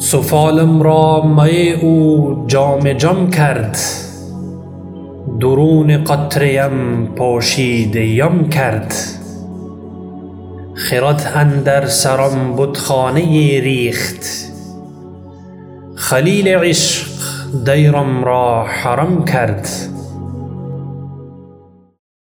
سفالم را می او جام جم کرد. درون قطره ام یم کرد. خرد اندر سرم بتخانه ریخت. خلیل عشق دیرم را حرم کرد.